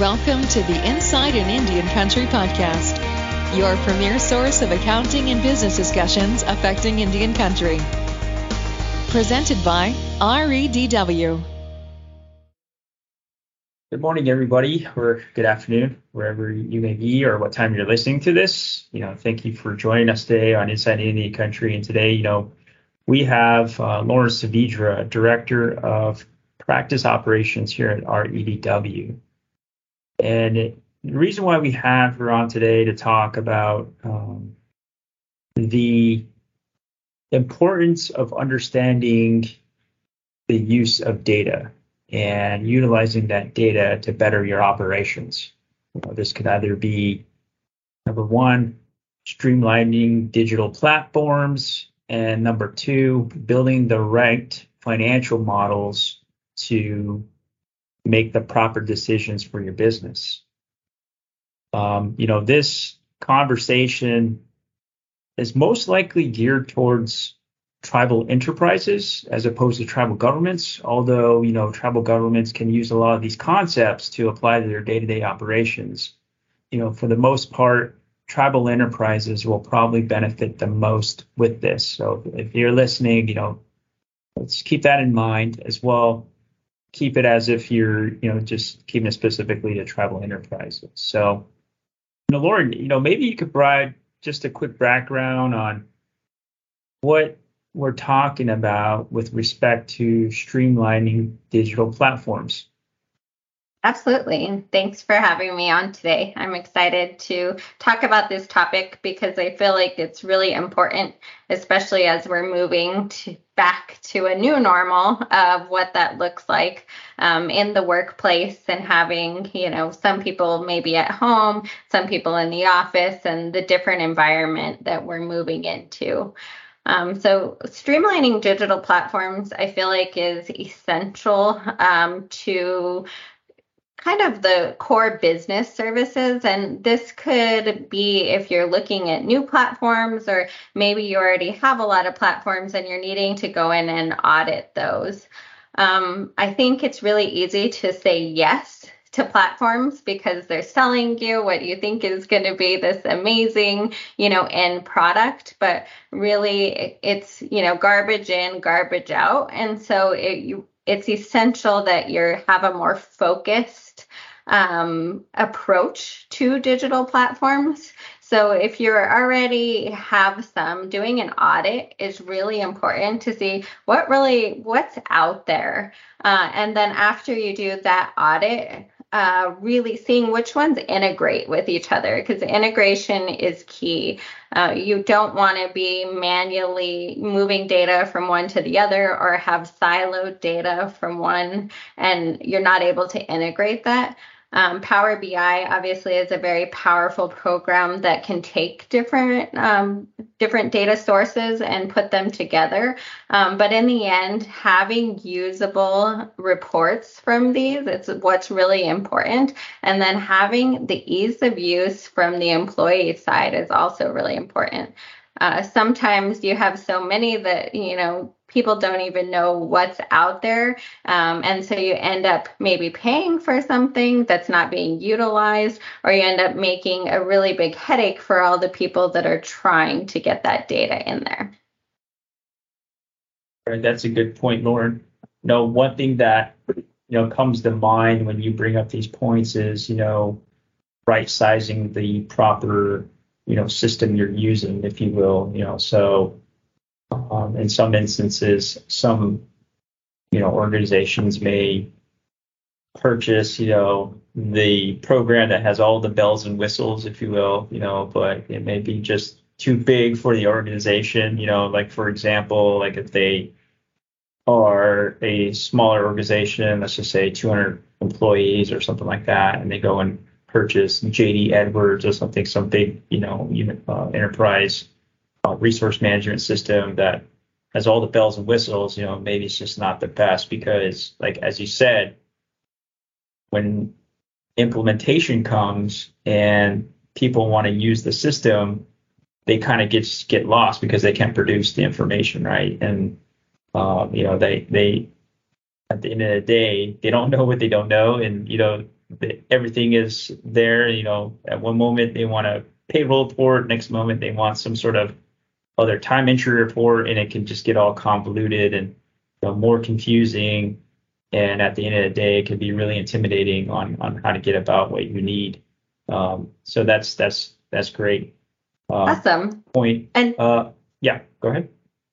Welcome to the Inside an Indian Country podcast, your premier source of accounting and business discussions affecting Indian country. Presented by REDW. Good morning, everybody, or good afternoon, wherever you may be, or what time you're listening to this. You know, thank you for joining us today on Inside Indian Country. And today, you know, we have uh, Lauren Saavedra, Director of Practice Operations here at REDW. And it, the reason why we have her on today to talk about um, the importance of understanding the use of data and utilizing that data to better your operations. You know, this could either be number one, streamlining digital platforms, and number two, building the right financial models to make the proper decisions for your business. Um, you know, this conversation is most likely geared towards tribal enterprises as opposed to tribal governments, although, you know, tribal governments can use a lot of these concepts to apply to their day-to-day operations. You know, for the most part, tribal enterprises will probably benefit the most with this. So if you're listening, you know, let's keep that in mind as well keep it as if you're, you know, just keeping it specifically to travel enterprises. So, you know, Lauren, you know, maybe you could provide just a quick background on what we're talking about with respect to streamlining digital platforms. Absolutely. thanks for having me on today. I'm excited to talk about this topic because I feel like it's really important, especially as we're moving to, back to a new normal of what that looks like um, in the workplace and having, you know, some people maybe at home, some people in the office, and the different environment that we're moving into. Um, so, streamlining digital platforms, I feel like, is essential um, to kind of the core business services. And this could be if you're looking at new platforms, or maybe you already have a lot of platforms and you're needing to go in and audit those. Um, I think it's really easy to say yes to platforms because they're selling you what you think is going to be this amazing, you know, end product, but really it's, you know, garbage in, garbage out. And so it, you, it's essential that you have a more focused um, approach to digital platforms. So if you already have some, doing an audit is really important to see what really what's out there, uh, and then after you do that audit. Uh, really seeing which ones integrate with each other because integration is key. Uh, you don't want to be manually moving data from one to the other or have siloed data from one and you're not able to integrate that. Um, Power BI obviously is a very powerful program that can take different um, different data sources and put them together. Um, but in the end, having usable reports from these it's what's really important. And then having the ease of use from the employee side is also really important. Uh, sometimes you have so many that you know people don't even know what's out there. Um, and so you end up maybe paying for something that's not being utilized, or you end up making a really big headache for all the people that are trying to get that data in there. Right, that's a good point, Lauren. You know, one thing that you know comes to mind when you bring up these points is, you know, right sizing the proper, you know, system you're using, if you will. You know, so um, in some instances, some you know organizations may purchase you know the program that has all the bells and whistles, if you will, you know, but it may be just too big for the organization. You know, like for example, like if they are a smaller organization, let's just say 200 employees or something like that, and they go and purchase JD Edwards or something, some big, you know, uh, enterprise uh, resource management system that has all the bells and whistles, you know, maybe it's just not the best because, like as you said, when implementation comes and people want to use the system, they kind of get get lost because they can't produce the information, right? And um, you know, they they at the end of the day, they don't know what they don't know, and you know, everything is there. You know, at one moment they want a payroll report, next moment they want some sort of other time entry report, and it can just get all convoluted and you know, more confusing. And at the end of the day, it can be really intimidating on on how to get about what you need. Um, so that's that's that's great. Um, awesome. Point. And uh, yeah, go ahead.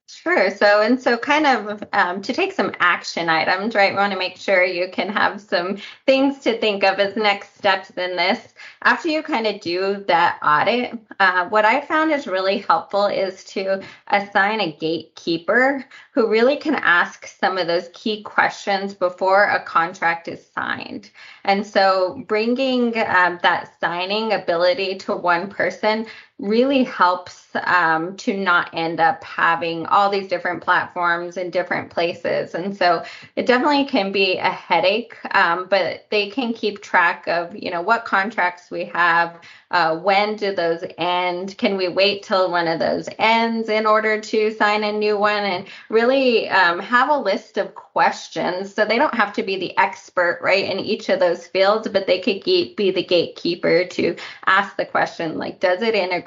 Sure. So, and so kind of um, to take some action items, right? We want to make sure you can have some things to think of as next steps in this. After you kind of do that audit, uh, what I found is really helpful is to assign a gatekeeper who really can ask some of those key questions before a contract is signed. And so bringing um, that signing ability to one person really helps um, to not end up having all these different platforms in different places. And so it definitely can be a headache, um, but they can keep track of, you know, what contracts we have, uh, when do those end? Can we wait till one of those ends in order to sign a new one? And really um, have a list of questions so they don't have to be the expert, right, in each of those fields, but they could be the gatekeeper to ask the question like, does it integrate?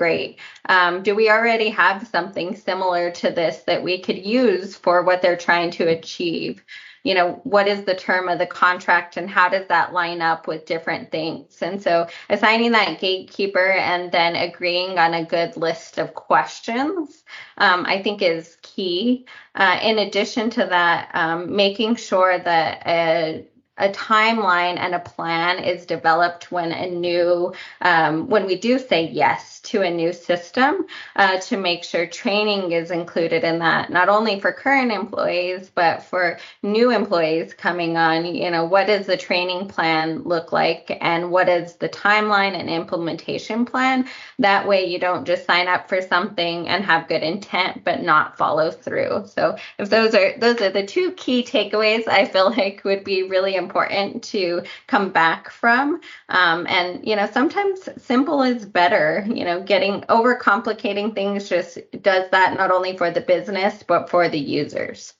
Um, do we already have something similar to this that we could use for what they're trying to achieve? you know, what is the term of the contract and how does that line up with different things? And so assigning that gatekeeper and then agreeing on a good list of questions, um, I think is key. Uh, in addition to that, um, making sure that a a timeline and a plan is developed when a new um, when we do say yes to a new system uh, to make sure training is included in that, not only for current employees, but for new employees coming on. You know, what does the training plan look like and what is the timeline and implementation plan? That way you don't just sign up for something and have good intent but not follow through. So if those are those are the two key takeaways I feel like would be really important to come back from. Um, and you know, sometimes simple is better. You know, getting overcomplicating things just does that not only for the business but for the users.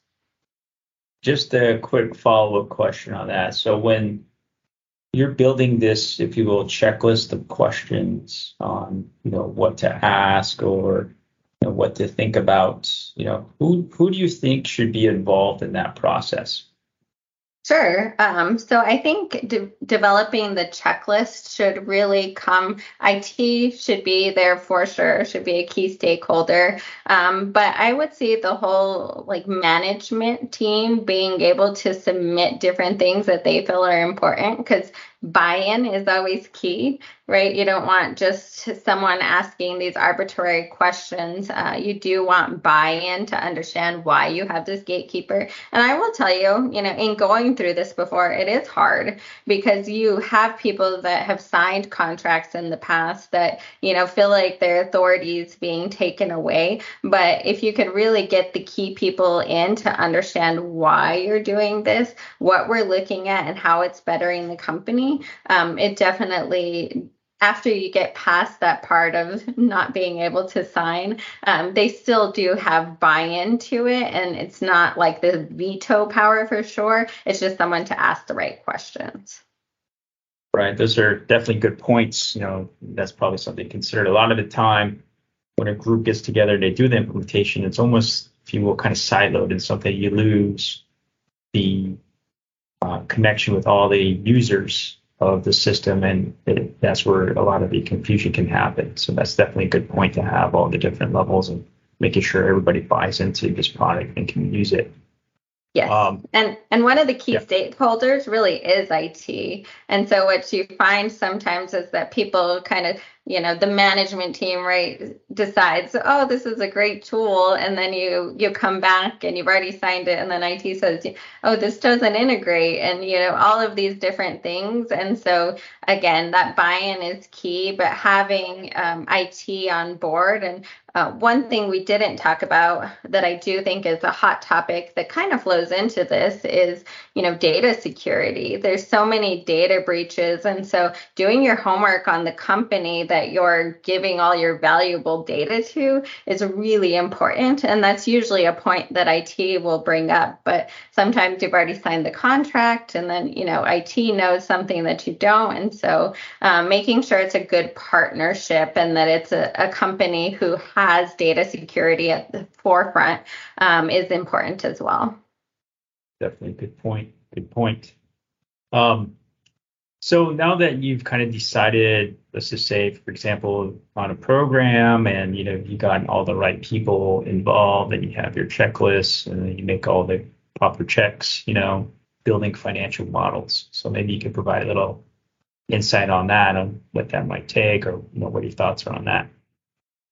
Just a quick follow-up question on that. So when you're building this, if you will, checklist of questions on, you know, what to ask or you know, what to think about, you know, who who do you think should be involved in that process? Sure. Um, so I think de- developing the checklist should really come. IT should be there for sure, should be a key stakeholder. Um, but I would see the whole like management team being able to submit different things that they feel are important because buy-in is always key, right? You don't want just someone asking these arbitrary questions. Uh, you do want buy-in to understand why you have this gatekeeper. And I will tell you, you know, in going through this before, it is hard because you have people that have signed contracts in the past that, you know, feel like their authority is being taken away. But if you could really get the key people in to understand why you're doing this, what we're looking at, and how it's bettering the company um, it definitely after you get past that part of not being able to sign, um, they still do have buy-in to it, and it's not like the veto power for sure. It's just someone to ask the right questions. Right. Those are definitely good points. You know, that's probably something considered. A lot of the time, when a group gets together, they do the implementation. It's almost, if you will, kind of siloed and something you lose the uh, connection with all the users of the system, and it, that's where a lot of the confusion can happen. So that's definitely a good point to have all the different levels and making sure everybody buys into this product and can use it. Yes. Um, and and one of the key yeah. stakeholders really is IT. And so what you find sometimes is that people kind of you know the management team right decides oh this is a great tool and then you you come back and you've already signed it and then IT says oh this doesn't integrate and you know all of these different things. And so again that buy-in is key but having um, IT on board and uh, one thing we didn't talk about that I do think is a hot topic that kind of flows into this is, you know, data security. There's so many data breaches. And so doing your homework on the company that you're giving all your valuable data to is really important. And that's usually a point that IT will bring up. But sometimes you've already signed the contract and then, you know, IT knows something that you don't. And so um, making sure it's a good partnership and that it's a, a company who has data security at the forefront um, is important as well. Definitely good point. Good point. Um, so now that you've kind of decided, let's just say, for example, on a program, and you know you got all the right people involved, and you have your checklists, and you make all the proper checks, you know, building financial models. So maybe you could provide a little insight on that, on what that might take, or you know, what your thoughts are on that.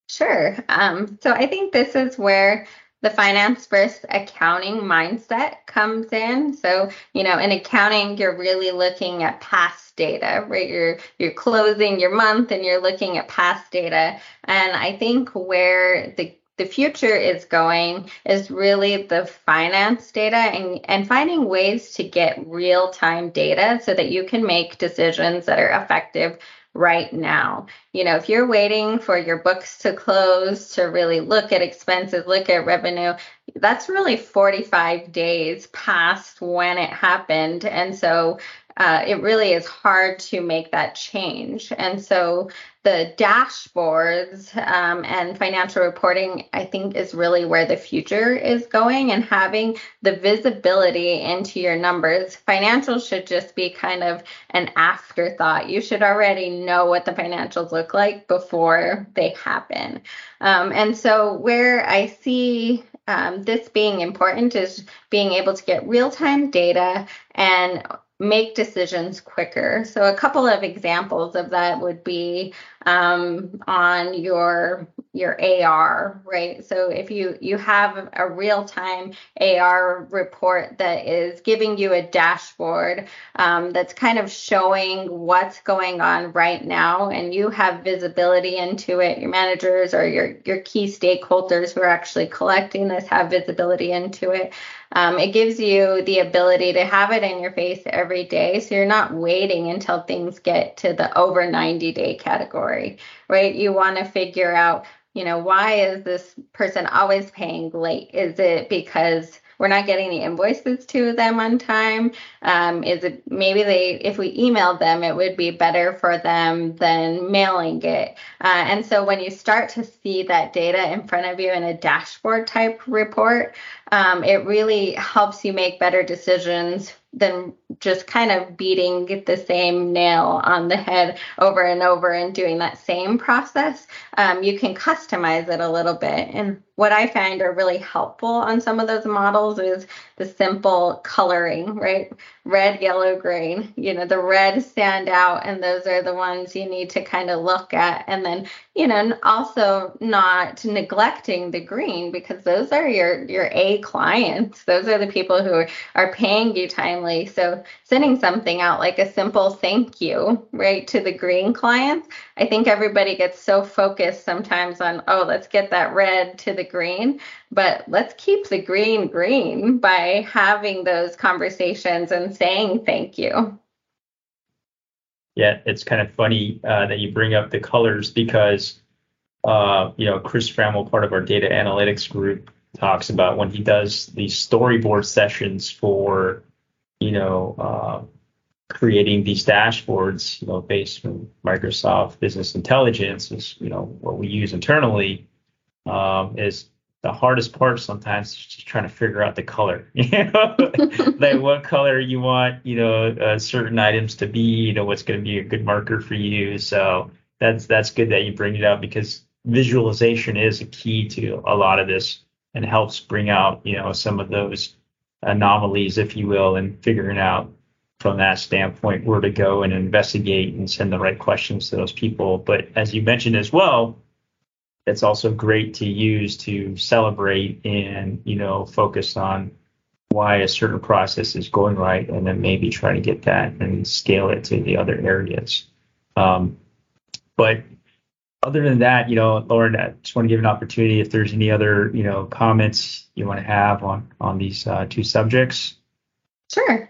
Sure. Um, so I think this is where the finance first accounting mindset comes in. So, you know, in accounting, you're really looking at past data, right? You're you're closing your month and you're looking at past data. And I think where the the future is going is really the finance data and, and finding ways to get real time data so that you can make decisions that are effective right now. You know, if you're waiting for your books to close to really look at expenses, look at revenue, that's really 45 days past when it happened. And so uh, it really is hard to make that change. And so the dashboards um, and financial reporting, I think, is really where the future is going and having the visibility into your numbers. Financials should just be kind of an afterthought. You should already know what the financials look like before they happen. Um, and so, where I see um, this being important is being able to get real time data and make decisions quicker. So, a couple of examples of that would be um, on your your AR, right? So if you you have a real time AR report that is giving you a dashboard um, that's kind of showing what's going on right now, and you have visibility into it, your managers or your your key stakeholders who are actually collecting this have visibility into it. Um, it gives you the ability to have it in your face every day, so you're not waiting until things get to the over 90 day category, right? You want to figure out, you know, why is this person always paying late? Is it because we're not getting the invoices to them on time? Um, is it maybe they, if we emailed them, it would be better for them than mailing it? Uh, and so when you start to see that data in front of you in a dashboard type report, um, it really helps you make better decisions than just kind of beating the same nail on the head over and over and doing that same process. Um, you can customize it a little bit. And what I find are really helpful on some of those models is the simple coloring, right? Red, yellow, green. You know, the red stand out, and those are the ones you need to kind of look at. And then, you know, and also not neglecting the green because those are your your A clients. Those are the people who are, are paying you timely. So sending something out like a simple thank you, right, to the green clients. I think everybody gets so focused sometimes on, oh, let's get that red to the green, but let's keep the green green by having those conversations and saying thank you. Yeah, it's kind of funny uh, that you bring up the colors because, uh, you know, Chris Frammel, part of our data analytics group, talks about when he does these storyboard sessions for, you know, uh, creating these dashboards, you know, based on Microsoft Business Intelligence, is you know what we use internally, um, is the hardest part sometimes is just trying to figure out the color. You know, like what color you want, you know, uh, certain items to be. You know, what's going to be a good marker for you. So that's that's good that you bring it up because visualization is a key to a lot of this and helps bring out, you know, some of those anomalies, if you will, and figuring out from that standpoint where to go and investigate and send the right questions to those people. But as you mentioned as well, it's also great to use to celebrate and you know focus on why a certain process is going right and then maybe try to get that and scale it to the other areas. Um, but other than that, you know, Lauren, I just want to give an opportunity if there's any other, you know, comments you want to have on on these uh, two subjects. Sure.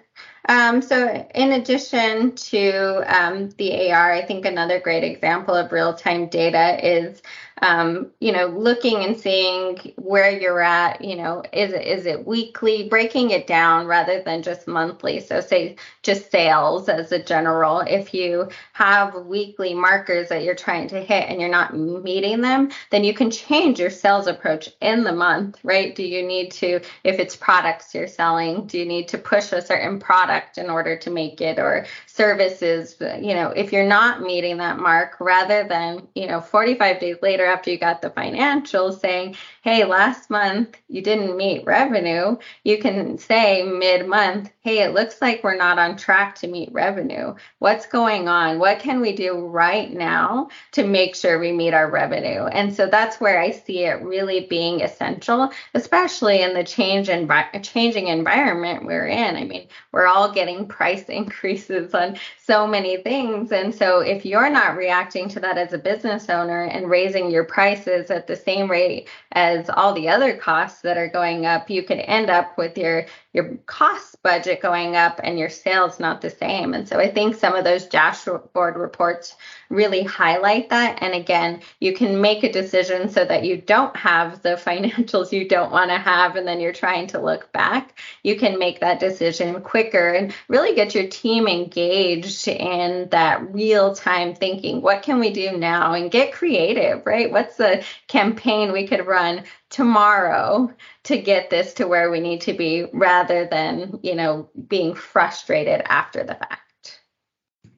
Um, so, in addition to um, the AR, I think another great example of real time data is um, you know, looking and seeing where you're at, you know, is it, is it weekly, breaking it down rather than just monthly. So say just sales as a general. If you have weekly markers that you're trying to hit and you're not meeting them, then you can change your sales approach in the month, right? Do you need to, if it's products you're selling, do you need to push a certain product in order to make it or services, uh, you know, if you're not meeting that mark rather than, you know, 45 days later after you got the financials saying, hey, last month you didn't meet revenue, you can say mid month, hey, it looks like we're not on track to meet revenue. What's going on? What can we do right now to make sure we meet our revenue? And so that's where I see it really being essential, especially in the change in changing environment we're in. I mean, we're all getting price increases on so many things. And so if you're not reacting to that as a business owner and raising your prices at the same rate as all the other costs that are going up, you could end up with your your cost budget going up and your sales not the same. And so I think some of those dashboard reports really highlight that. And again, you can make a decision so that you don't have the financials you don't want to have and then you're trying to look back. You can make that decision quicker and really get your team engaged in that real time thinking. What can we do now? And get creative, right? What's the campaign we could run tomorrow to get this to where we need to be rather than, you know, being frustrated after the fact.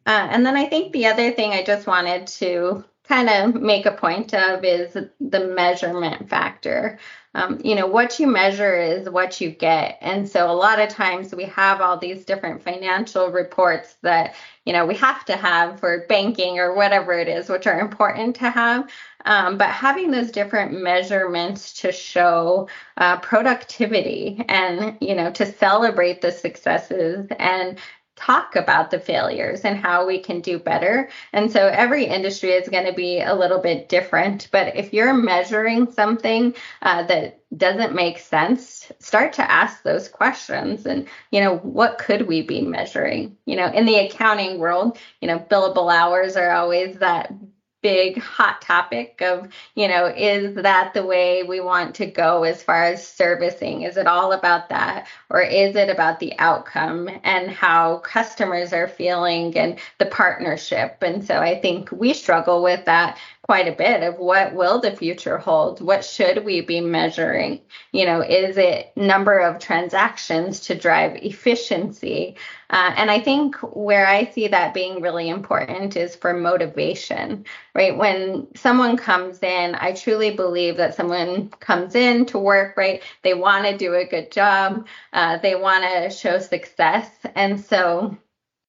Uh, and then I think the other thing I just wanted to kind of make a point of is the measurement factor. Um, you know, what you measure is what you get. And so a lot of times we have all these different financial reports that, you know, we have to have for banking or whatever it is, which are important to have. Um, but having those different measurements to show uh, productivity and, you know, to celebrate the successes and talk about the failures and how we can do better. And so every industry is going to be a little bit different. But if you're measuring something uh, that doesn't make sense, start to ask those questions. And, you know, what could we be measuring? You know, in the accounting world, you know, billable hours are always that big hot topic of, you know, is that the way we want to go as far as servicing? Is it all about that? Or is it about the outcome and how customers are feeling and the partnership? And so I think we struggle with that quite a bit of what will the future hold? What should we be measuring? You know, is it number of transactions to drive efficiency? Uh, and I think where I see that being really important is for motivation, right? When someone comes in, I truly believe that someone comes in to work, right? They want to do a good job, uh, they want to show success. And so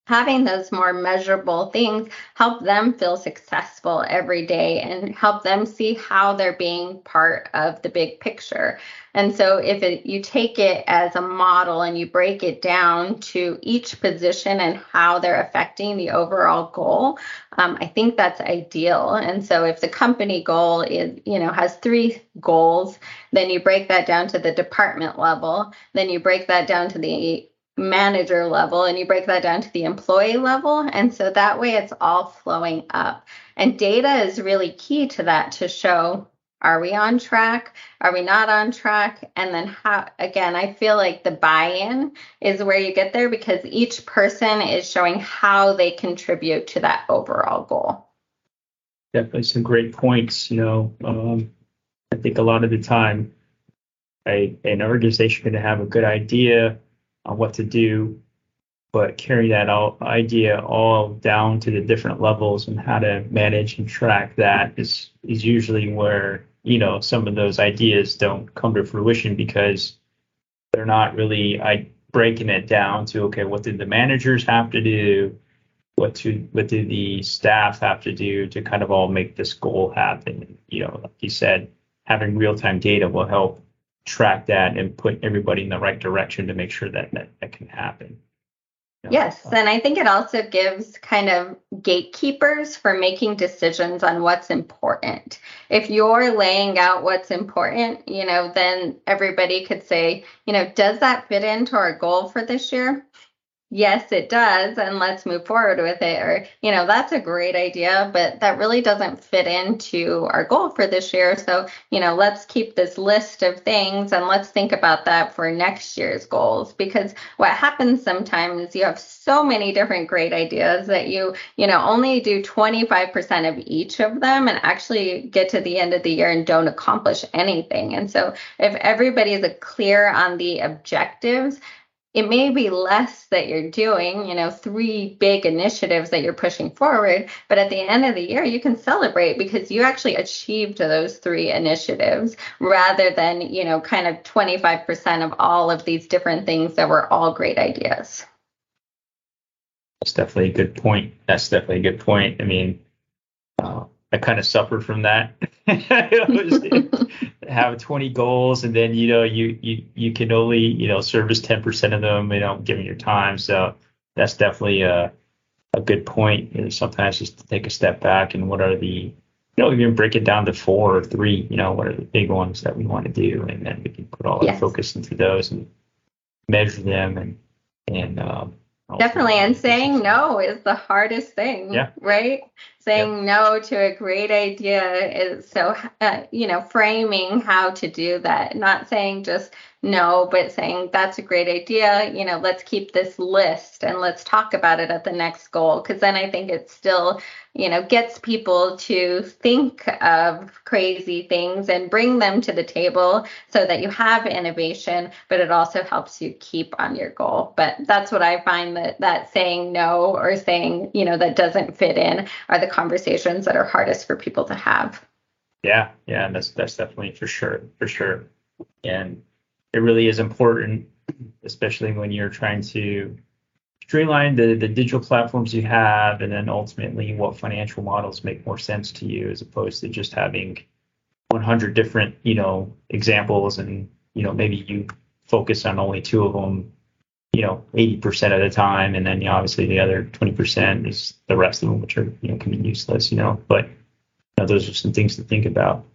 having those more measurable things help them feel successful every day and help them see how they're being part of the big picture. And so if it, you take it as a model and you break it down to each position and how they're affecting the overall goal, um, I think that's ideal. And so if the company goal is, you know, has three goals, then you break that down to the department level, then you break that down to the manager level and you break that down to the employee level. And so that way it's all flowing up. And data is really key to that to show are we on track? Are we not on track? And then how, again, I feel like the buy in is where you get there because each person is showing how they contribute to that overall goal. Definitely some great points. You know, um, I think a lot of the time, a, an organization can have a good idea on what to do, but carry that idea all down to the different levels and how to manage and track that is is usually where you know some of those ideas don't come to fruition because they're not really I breaking it down to okay what did the managers have to do? What to what did the staff have to do to kind of all make this goal happen? You know like you said having real time data will help track that and put everybody in the right direction to make sure that that, that can happen. Yes, and I think it also gives kind of gatekeepers for making decisions on what's important. If you're laying out what's important, you know, then everybody could say, you know, does that fit into our goal for this year? Yes, it does, and let's move forward with it. Or, you know, that's a great idea, but that really doesn't fit into our goal for this year. So, you know, let's keep this list of things and let's think about that for next year's goals. Because what happens sometimes you have so many different great ideas that you, you know, only do 25% of each of them and actually get to the end of the year and don't accomplish anything. And so if everybody is clear on the objectives, it may be less that you're doing, you know, three big initiatives that you're pushing forward, but at the end of the year, you can celebrate because you actually achieved those three initiatives rather than, you know, kind of 25% of all of these different things that were all great ideas. That's definitely a good point. That's definitely a good point. I mean, uh, I kind of suffered from that. have 20 goals and then you know you you you can only you know service 10% of them you know given your time so that's definitely a a good point you know, sometimes just to take a step back and what are the you know even break it down to four or three you know what are the big ones that we want to do and then we can put all Yes. our focus into those and measure them and and um Definitely. And saying no is the hardest thing, Yeah. right? Saying no to a great idea is so, uh, you know, framing how to do that, not saying just no, but saying that's a great idea. You know, let's keep this list and let's talk about it at the next goal. Cause then I think it still, you know, gets people to think of crazy things and bring them to the table so that you have innovation, but it also helps you keep on your goal. But that's what I find that that saying no or saying, you know, that doesn't fit in are the conversations that are hardest for people to have. Yeah, yeah, and that's that's definitely for sure, for sure. And it really is important, especially when you're trying to streamline the, the digital platforms you have and then ultimately what financial models make more sense to you as opposed to just having 100 different, you know, examples and, you know, maybe you focus on only two of them, you know, 80% of the time. And then you know, obviously the other 20% is the rest of them, which are, you know, can be useless, you know, but you know, those are some things to think about.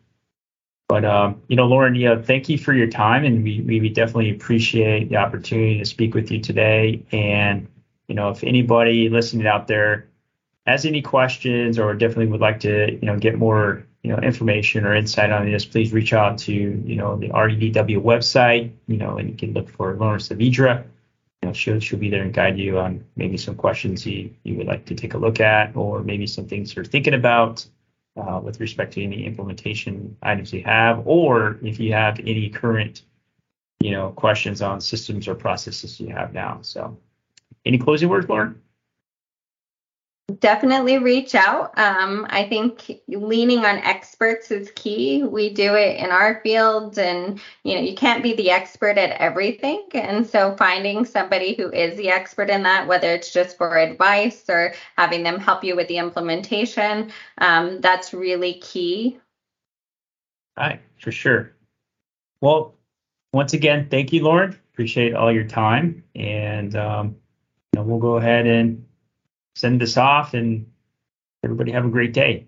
But um, you know, Lauren, yeah, thank you for your time, and we we definitely appreciate the opportunity to speak with you today. And you know, if anybody listening out there has any questions or definitely would like to you know get more you know information or insight on this, please reach out to you know the REDW website. You know, and you can look for Lauren Saavedra. You know, she'll she'll be there and guide you on maybe some questions you you would like to take a look at, or maybe some things you're thinking about uh, with respect to any implementation items you have, or if you have any current, you know, questions on systems or processes you have now. So, any closing words, Lauren? Definitely reach out. Um, I think leaning on experts is key. We do it in our field, and you know you can't be the expert at everything. And so finding somebody who is the expert in that, whether it's just for advice or having them help you with the implementation, um, that's really key. Right, for sure. Well, once again, thank you, Lauren. Appreciate all your time, and um, you know, we'll go ahead and send this off, and everybody have a great day.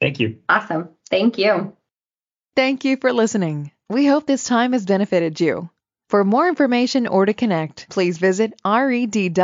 Thank you. Awesome. Thank you. Thank you for listening. We hope this time has benefited you. For more information or to connect, please visit redw.com.